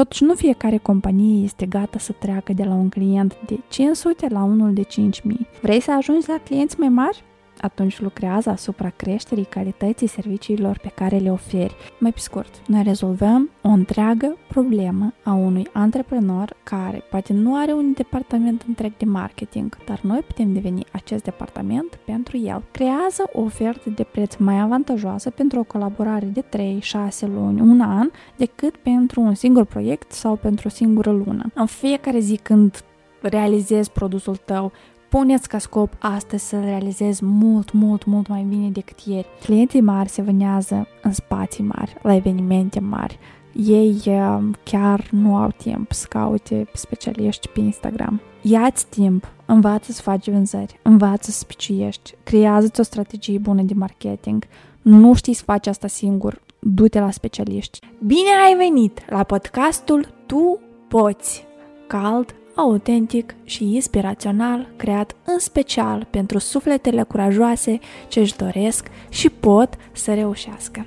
Totuși, nu fiecare companie este gata să treacă de la un client de 500 la unul de 5000. Vrei să ajungi la clienți mai mari? Atunci lucrează asupra creșterii calității serviciilor pe care le oferi. Mai pe scurt, noi rezolvăm o întreagă problemă a unui antreprenor care poate nu are un departament întreg de marketing, dar noi putem deveni acest departament pentru el. Creează o ofertă de preț mai avantajoasă pentru o colaborare de 3, 6 luni, un an, decât pentru un singur proiect sau pentru o singură lună. În fiecare zi când realizezi produsul tău, Puneți ca scop astăzi să realizezi mult, mult, mult mai bine decât ieri. Clienții mari se vânează în spații mari, la evenimente mari. Ei uh, chiar nu au timp să caute specialiști pe Instagram. Ia-ți timp, învață să faci vânzări, învață să spiciuiești, creează-ți o strategie bună de marketing. Nu știi să faci asta singur, du-te la specialiști. Bine ai venit la podcastul Tu Poți! Cald, autentic și inspirațional, creat în special pentru sufletele curajoase ce își doresc și pot să reușească.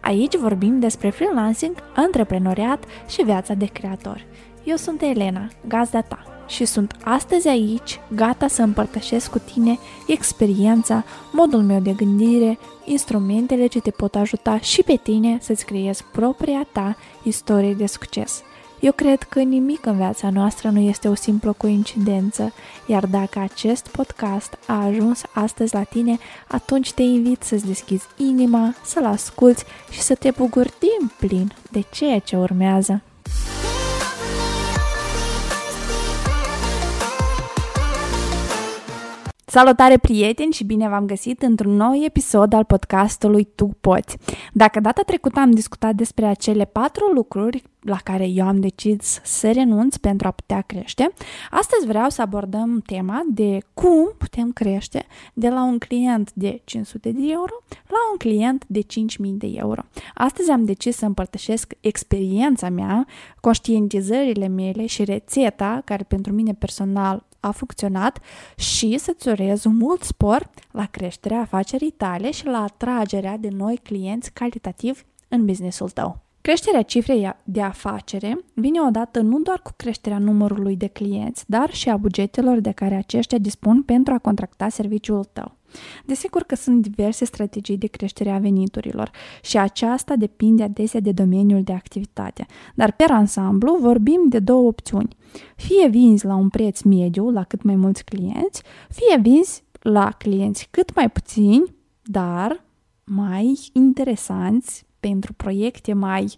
Aici vorbim despre freelancing, antreprenoriat și viața de creator. Eu sunt Elena, gazda ta, și sunt astăzi aici, gata să împărtășesc cu tine experiența, modul meu de gândire, instrumentele ce te pot ajuta și pe tine să-ți creezi propria ta istorie de succes – eu cred că nimic în viața noastră nu este o simplă coincidență, iar dacă acest podcast a ajuns astăzi la tine, atunci te invit să-ți deschizi inima, să-l asculți și să te bucuri din plin de ceea ce urmează. Salutare prieteni și bine v-am găsit într-un nou episod al podcastului Tu Poți. Dacă data trecută am discutat despre acele patru lucruri la care eu am decis să renunț pentru a putea crește, astăzi vreau să abordăm tema de cum putem crește de la un client de 500 de euro la un client de 5000 de euro. Astăzi am decis să împărtășesc experiența mea, conștientizările mele și rețeta care pentru mine personal a funcționat și să-ți urez mult spor la creșterea afacerii tale și la atragerea de noi clienți calitativ în businessul tău. Creșterea cifrei de afacere vine odată nu doar cu creșterea numărului de clienți, dar și a bugetelor de care aceștia dispun pentru a contracta serviciul tău. Desigur că sunt diverse strategii de creștere a veniturilor și aceasta depinde adesea de domeniul de activitate, dar per ansamblu vorbim de două opțiuni. Fie vinzi la un preț mediu la cât mai mulți clienți, fie vinzi la clienți cât mai puțini, dar mai interesanți pentru proiecte mai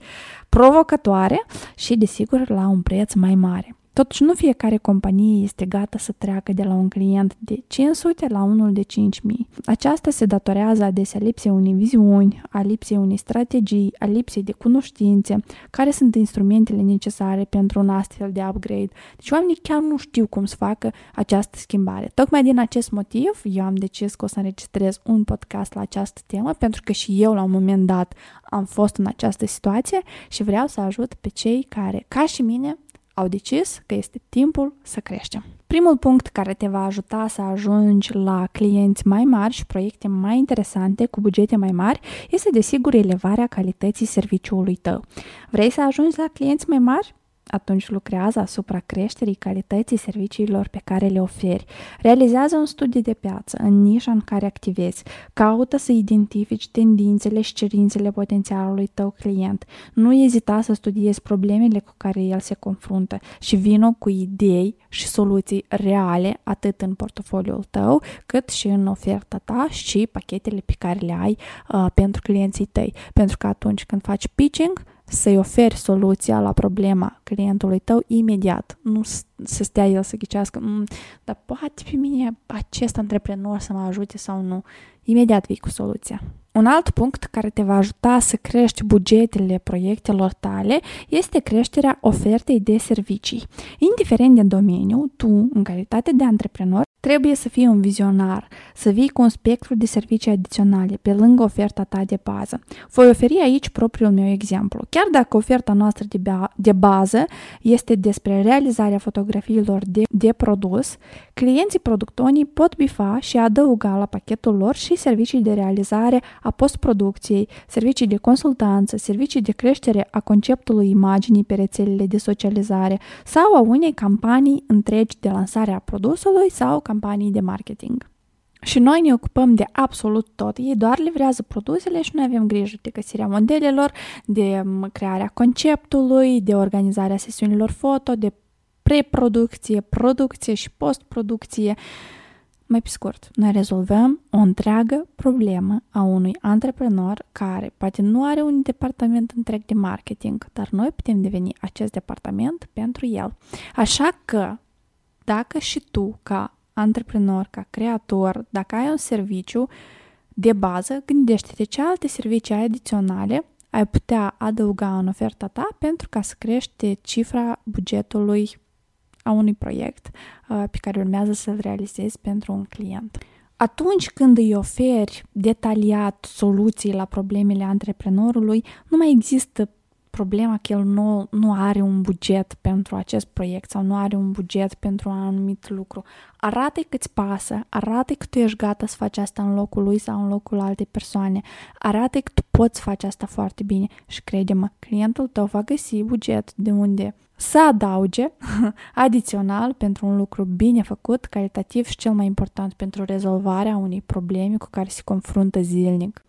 provocatoare și, desigur, la un preț mai mare. Totuși, nu fiecare companie este gata să treacă de la un client de 500 la unul de 5000. Aceasta se datorează adesea lipsei unei viziuni, a lipsei unei strategii, a lipsei de cunoștințe, care sunt instrumentele necesare pentru un astfel de upgrade. Deci oamenii chiar nu știu cum să facă această schimbare. Tocmai din acest motiv, eu am decis că o să înregistrez un podcast la această temă, pentru că și eu la un moment dat am fost în această situație și vreau să ajut pe cei care, ca și mine, au decis că este timpul să creștem. Primul punct care te va ajuta să ajungi la clienți mai mari și proiecte mai interesante cu bugete mai mari este desigur elevarea calității serviciului tău. Vrei să ajungi la clienți mai mari? Atunci lucrează asupra creșterii calității serviciilor pe care le oferi. Realizează un studiu de piață în nișa în care activezi. Caută să identifici tendințele și cerințele potențialului tău client. Nu ezita să studiezi problemele cu care el se confruntă și vină cu idei și soluții reale atât în portofoliul tău cât și în oferta ta și pachetele pe care le ai uh, pentru clienții tăi. Pentru că atunci când faci pitching, să-i oferi soluția la problema clientului tău imediat. Nu să stea el să ghicească, mm, dar poate pe mine acest antreprenor să mă ajute sau nu. Imediat vii cu soluția. Un alt punct care te va ajuta să crești bugetele proiectelor tale este creșterea ofertei de servicii. Indiferent de domeniu, tu, în calitate de antreprenor, Trebuie să fii un vizionar, să vii cu un spectru de servicii adiționale pe lângă oferta ta de bază. Voi oferi aici propriul meu exemplu. Chiar dacă oferta noastră de, de bază este despre realizarea fotografiilor de, de produs, Clienții productonii pot bifa și adăuga la pachetul lor și servicii de realizare a postproducției, servicii de consultanță, servicii de creștere a conceptului imaginii pe rețelele de socializare sau a unei campanii întregi de lansare a produsului sau campanii de marketing. Și noi ne ocupăm de absolut tot. Ei doar livrează produsele și noi avem grijă de găsirea modelelor, de crearea conceptului, de organizarea sesiunilor foto, de preproducție, producție și postproducție. Mai pe scurt, noi rezolvăm o întreagă problemă a unui antreprenor care poate nu are un departament întreg de marketing, dar noi putem deveni acest departament pentru el. Așa că, dacă și tu, ca antreprenor, ca creator, dacă ai un serviciu de bază, gândește-te ce alte servicii adiționale ai putea adăuga în oferta ta pentru ca să crești cifra bugetului a unui proiect uh, pe care urmează să-l realizezi pentru un client. Atunci când îi oferi detaliat soluții la problemele antreprenorului, nu mai există problema că el nu, nu are un buget pentru acest proiect sau nu are un buget pentru un anumit lucru. Arată că îți pasă, arată că tu ești gata să faci asta în locul lui sau în locul altei persoane, arată că tu poți face asta foarte bine și crede-mă, clientul tău va găsi buget de unde să adauge adițional pentru un lucru bine făcut, calitativ și cel mai important pentru rezolvarea unei probleme cu care se confruntă zilnic.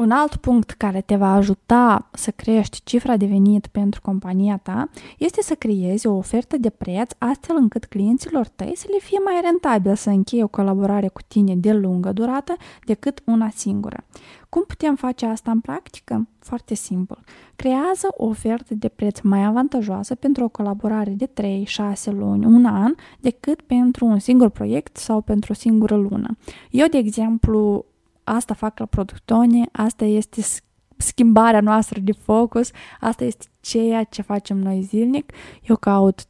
Un alt punct care te va ajuta să crești cifra de venit pentru compania ta este să creezi o ofertă de preț astfel încât clienților tăi să le fie mai rentabil să încheie o colaborare cu tine de lungă durată decât una singură. Cum putem face asta în practică? Foarte simplu. Creează o ofertă de preț mai avantajoasă pentru o colaborare de 3, 6 luni, un an, decât pentru un singur proiect sau pentru o singură lună. Eu, de exemplu, asta fac la productone, asta este schimbarea noastră de focus, asta este ceea ce facem noi zilnic. Eu caut 3-4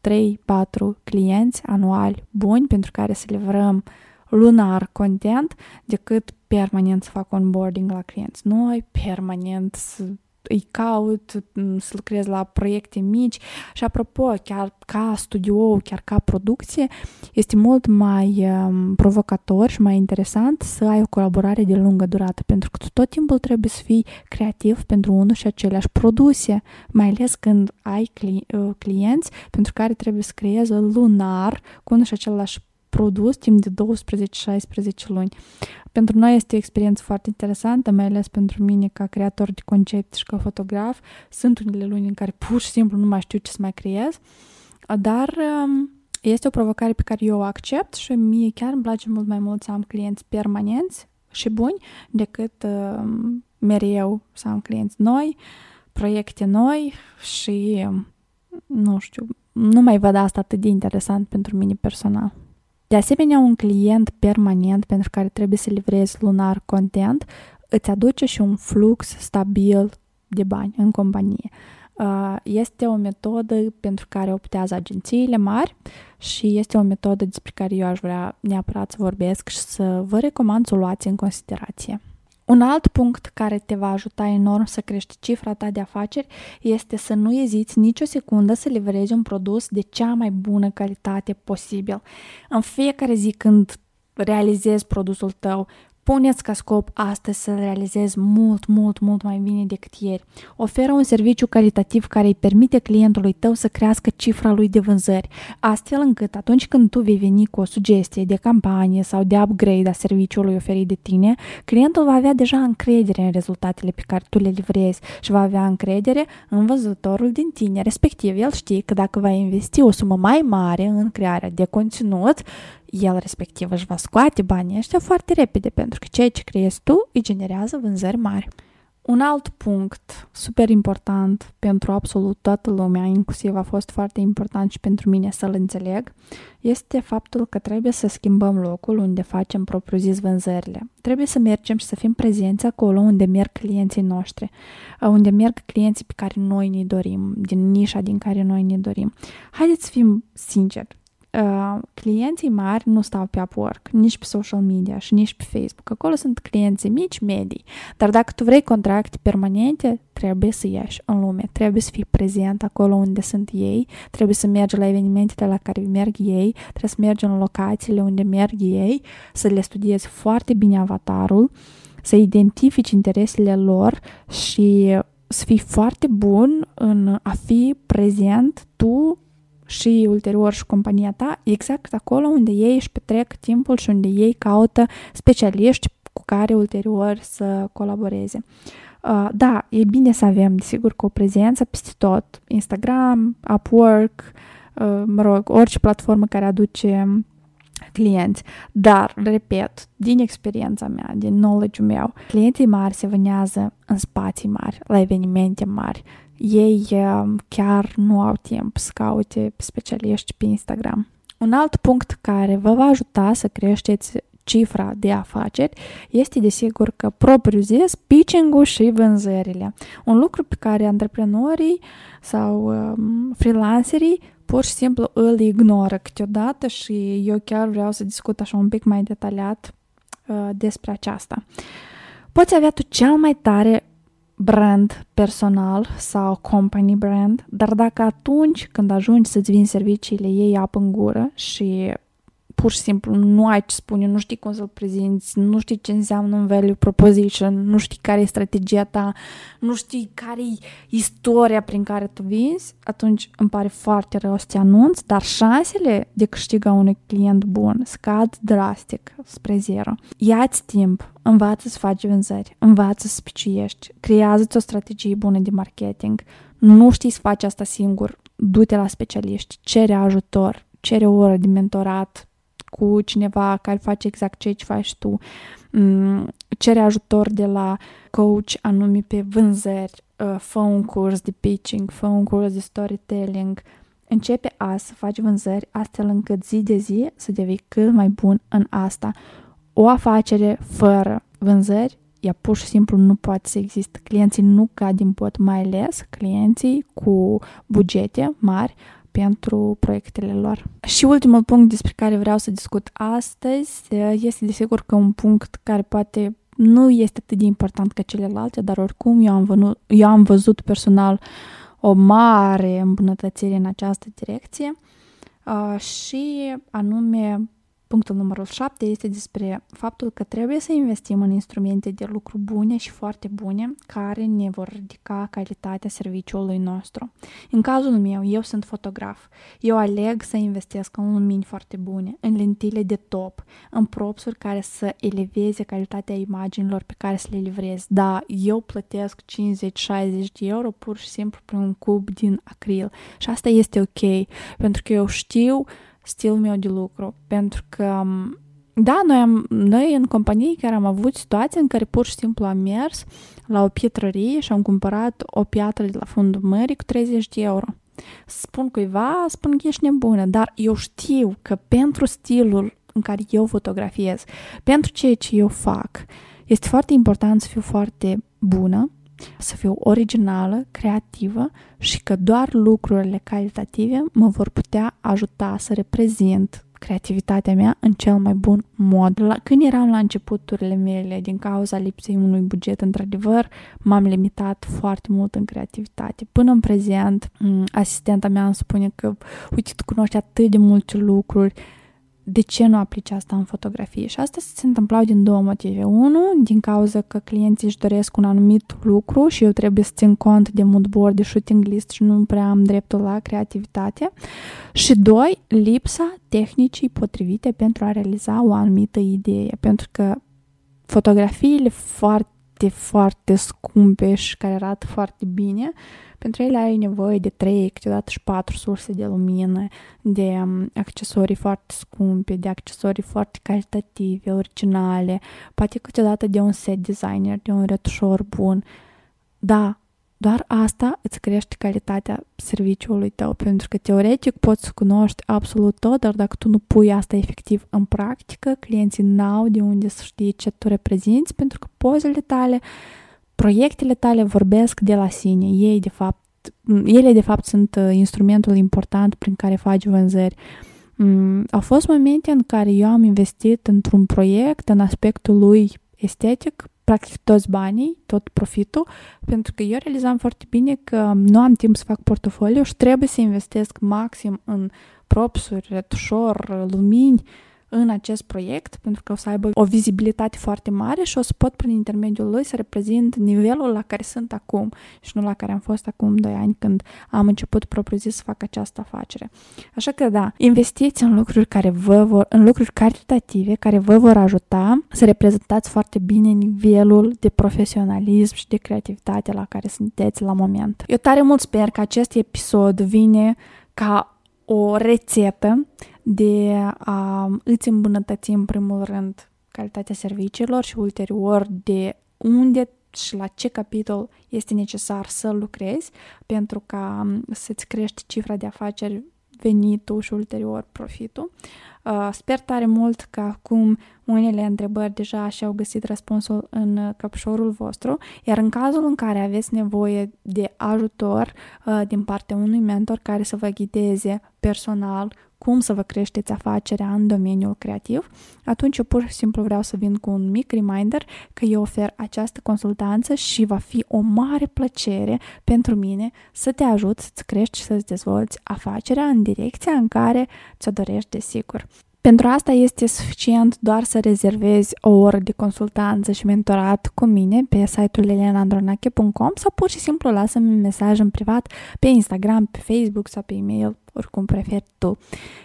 clienți anuali buni pentru care să livrăm lunar content decât permanent să fac onboarding la clienți noi, permanent să îi caut să lucrez la proiecte mici. Și apropo, chiar ca studio, chiar ca producție, este mult mai um, provocator și mai interesant să ai o colaborare de lungă durată, pentru că tu tot timpul trebuie să fii creativ pentru unul și aceleași produse, mai ales când ai cli- uh, clienți pentru care trebuie să creezi lunar cu unul și același produs timp de 12-16 luni. Pentru noi este o experiență foarte interesantă, mai ales pentru mine ca creator de concept și ca fotograf. Sunt unele luni în care pur și simplu nu mai știu ce să mai creez, dar um, este o provocare pe care eu o accept și mie chiar îmi place mult mai mult să am clienți permanenți și buni decât um, mereu să am clienți noi, proiecte noi și nu știu, nu mai văd asta atât de interesant pentru mine personal. De asemenea, un client permanent pentru care trebuie să livrezi lunar content îți aduce și un flux stabil de bani în companie. Uh, este o metodă pentru care optează agențiile mari și este o metodă despre care eu aș vrea neapărat să vorbesc și să vă recomand să o luați în considerație. Un alt punct care te va ajuta enorm să crești cifra ta de afaceri este să nu eziți nicio secundă să livrezi un produs de cea mai bună calitate posibil. În fiecare zi când realizezi produsul tău, Puneți ca scop astăzi să realizezi mult, mult, mult mai bine decât ieri. Oferă un serviciu calitativ care îi permite clientului tău să crească cifra lui de vânzări, astfel încât atunci când tu vei veni cu o sugestie de campanie sau de upgrade a serviciului oferit de tine, clientul va avea deja încredere în rezultatele pe care tu le livrezi și va avea încredere în văzătorul din tine. Respectiv, el știe că dacă va investi o sumă mai mare în crearea de conținut, el respectiv își va scoate banii ăștia foarte repede, pentru că ceea ce creezi tu îi generează vânzări mari. Un alt punct super important pentru absolut toată lumea, inclusiv a fost foarte important și pentru mine să-l înțeleg, este faptul că trebuie să schimbăm locul unde facem propriu-zis vânzările. Trebuie să mergem și să fim prezenți acolo unde merg clienții noștri, unde merg clienții pe care noi ne dorim, din nișa din care noi ne dorim. Haideți să fim sinceri, Uh, clienții mari nu stau pe Upwork, nici pe social media și nici pe Facebook. Acolo sunt clienții mici, medii. Dar dacă tu vrei contracte permanente, trebuie să ieși în lume, trebuie să fii prezent acolo unde sunt ei, trebuie să mergi la evenimentele la care merg ei, trebuie să mergi în locațiile unde merg ei, să le studiezi foarte bine avatarul, să identifici interesele lor și să fii foarte bun în a fi prezent tu și ulterior și compania ta exact acolo unde ei își petrec timpul și unde ei caută specialiști cu care ulterior să colaboreze. Uh, da, e bine să avem, desigur, cu o prezență peste tot. Instagram, Upwork, uh, mă rog, orice platformă care aduce clienți. Dar, repet, din experiența mea, din knowledge-ul meu, clienții mari se vânează în spații mari, la evenimente mari. Ei uh, chiar nu au timp să caute specialiști pe Instagram. Un alt punct care vă va ajuta să creșteți cifra de afaceri este desigur că propriu zis pitching-ul și vânzările. Un lucru pe care antreprenorii sau um, freelancerii pur și simplu îl ignoră câteodată și eu chiar vreau să discut așa un pic mai detaliat uh, despre aceasta. Poți avea tu cel mai tare brand personal sau company brand, dar dacă atunci când ajungi să-ți vin serviciile ei apă în gură și pur și simplu nu ai ce spune, nu știi cum să-l prezinți, nu știi ce înseamnă un value proposition, nu știi care e strategia ta, nu știi care e istoria prin care tu vinzi, atunci îmi pare foarte rău să te anunț, dar șansele de câștiga unui client bun scad drastic spre zero. Ia-ți timp, învață să faci vânzări, învață să spiciuiești, creează-ți o strategie bună de marketing, nu știi să faci asta singur, du-te la specialiști, cere ajutor, cere o oră de mentorat, cu cineva care face exact ce faci tu, mm, cere ajutor de la coach anume pe vânzări, uh, fă un curs de pitching, fă un curs de storytelling, începe a să faci vânzări astfel încât zi de zi să devii cât mai bun în asta. O afacere fără vânzări, ea pur și simplu nu poate să existe. Clienții nu cad din pot, mai ales clienții cu bugete mari pentru proiectele lor. Și ultimul punct despre care vreau să discut astăzi este desigur că un punct care poate nu este atât de important ca celelalte, dar oricum eu am, vănut, eu am văzut personal o mare îmbunătățire în această direcție uh, și anume Punctul numărul 7 este despre faptul că trebuie să investim în instrumente de lucru bune și foarte bune care ne vor ridica calitatea serviciului nostru. În cazul meu, eu sunt fotograf. Eu aleg să investesc în lumini foarte bune, în lentile de top, în propsuri care să eleveze calitatea imaginilor pe care să le livrez. Da, eu plătesc 50-60 de euro pur și simplu pe un cub din acril și asta este ok, pentru că eu știu stilul meu de lucru, pentru că da, noi, am, noi în companie chiar am avut situații în care pur și simplu am mers la o pietrărie și am cumpărat o piatră de la fundul mării cu 30 de euro. Spun cuiva, spun că ești nebună, dar eu știu că pentru stilul în care eu fotografiez, pentru ceea ce eu fac, este foarte important să fiu foarte bună, să fiu originală, creativă și că doar lucrurile calitative mă vor putea ajuta să reprezint creativitatea mea în cel mai bun mod. La, când eram la începuturile mele, din cauza lipsei unui buget, într-adevăr, m-am limitat foarte mult în creativitate. Până în prezent, asistenta mea îmi spune că, uite, tu cunoști atât de multe lucruri, de ce nu aplici asta în fotografie? Și asta se întâmplau din două motive. Unu, din cauza că clienții își doresc un anumit lucru și eu trebuie să țin cont de mood board, de shooting list și nu prea am dreptul la creativitate. Și doi, lipsa tehnicii potrivite pentru a realiza o anumită idee. Pentru că fotografiile foarte, foarte scumpe și care arată foarte bine pentru ele ai nevoie de trei, câteodată și patru surse de lumină, de um, accesorii foarte scumpe, de accesorii foarte calitative, originale, poate câteodată de un set designer, de un retușor bun. Da, doar asta îți crește calitatea serviciului tău, pentru că teoretic poți să cunoști absolut tot, dar dacă tu nu pui asta efectiv în practică, clienții n-au de unde să știe ce tu reprezinți, pentru că pozele tale proiectele tale vorbesc de la sine. Ei, de fapt, ele, de fapt, sunt uh, instrumentul important prin care faci vânzări. Mm, au fost momente în care eu am investit într-un proiect în aspectul lui estetic, practic toți banii, tot profitul, pentru că eu realizam foarte bine că nu am timp să fac portofoliu și trebuie să investesc maxim în propsuri, retușor, lumini, în acest proiect, pentru că o să aibă o vizibilitate foarte mare și o să pot prin intermediul lui să reprezint nivelul la care sunt acum și nu la care am fost acum 2 ani când am început propriu zis să fac această afacere. Așa că da, investiți în lucruri care vă vor, în lucruri caritative care vă vor ajuta să reprezentați foarte bine nivelul de profesionalism și de creativitate la care sunteți la moment. Eu tare mult sper că acest episod vine ca o rețetă de a îți îmbunătăți în primul rând calitatea serviciilor și ulterior de unde și la ce capitol este necesar să lucrezi pentru ca să-ți crești cifra de afaceri venitul și ulterior profitul. Uh, sper tare mult că acum unele întrebări deja și-au găsit răspunsul în căpșorul vostru, iar în cazul în care aveți nevoie de ajutor uh, din partea unui mentor care să vă ghideze personal cum să vă creșteți afacerea în domeniul creativ, atunci eu pur și simplu vreau să vin cu un mic reminder că eu ofer această consultanță și va fi o mare plăcere pentru mine să te ajut să-ți crești și să-ți dezvolți afacerea în direcția în care ți-o dorești, desigur. Pentru asta este suficient doar să rezervezi o oră de consultanță și mentorat cu mine pe site-ul leleanandronache.com sau pur și simplu lasă-mi un mesaj în privat pe Instagram, pe Facebook sau pe e-mail oricum preferi tu.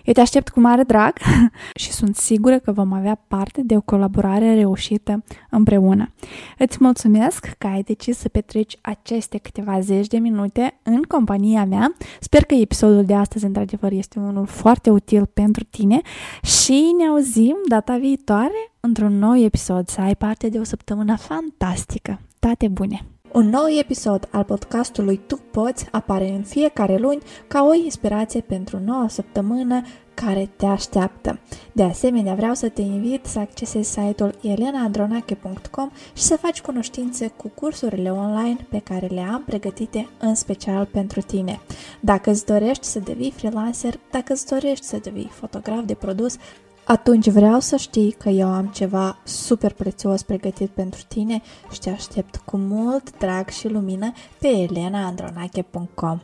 Eu te aștept cu mare drag și sunt sigură că vom avea parte de o colaborare reușită împreună. Îți mulțumesc că ai decis să petreci aceste câteva zeci de minute în compania mea. Sper că episodul de astăzi, într-adevăr, este unul foarte util pentru tine și ne auzim data viitoare într-un nou episod. Să ai parte de o săptămână fantastică. Toate bune! Un nou episod al podcastului Tu Poți apare în fiecare luni ca o inspirație pentru noua săptămână care te așteaptă. De asemenea, vreau să te invit să accesezi site-ul elenaadronache.com și să faci cunoștințe cu cursurile online pe care le am pregătite în special pentru tine. Dacă îți dorești să devii freelancer, dacă îți dorești să devii fotograf de produs, atunci vreau să știi că eu am ceva super prețios pregătit pentru tine și te aștept cu mult drag și lumină pe elenaandronache.com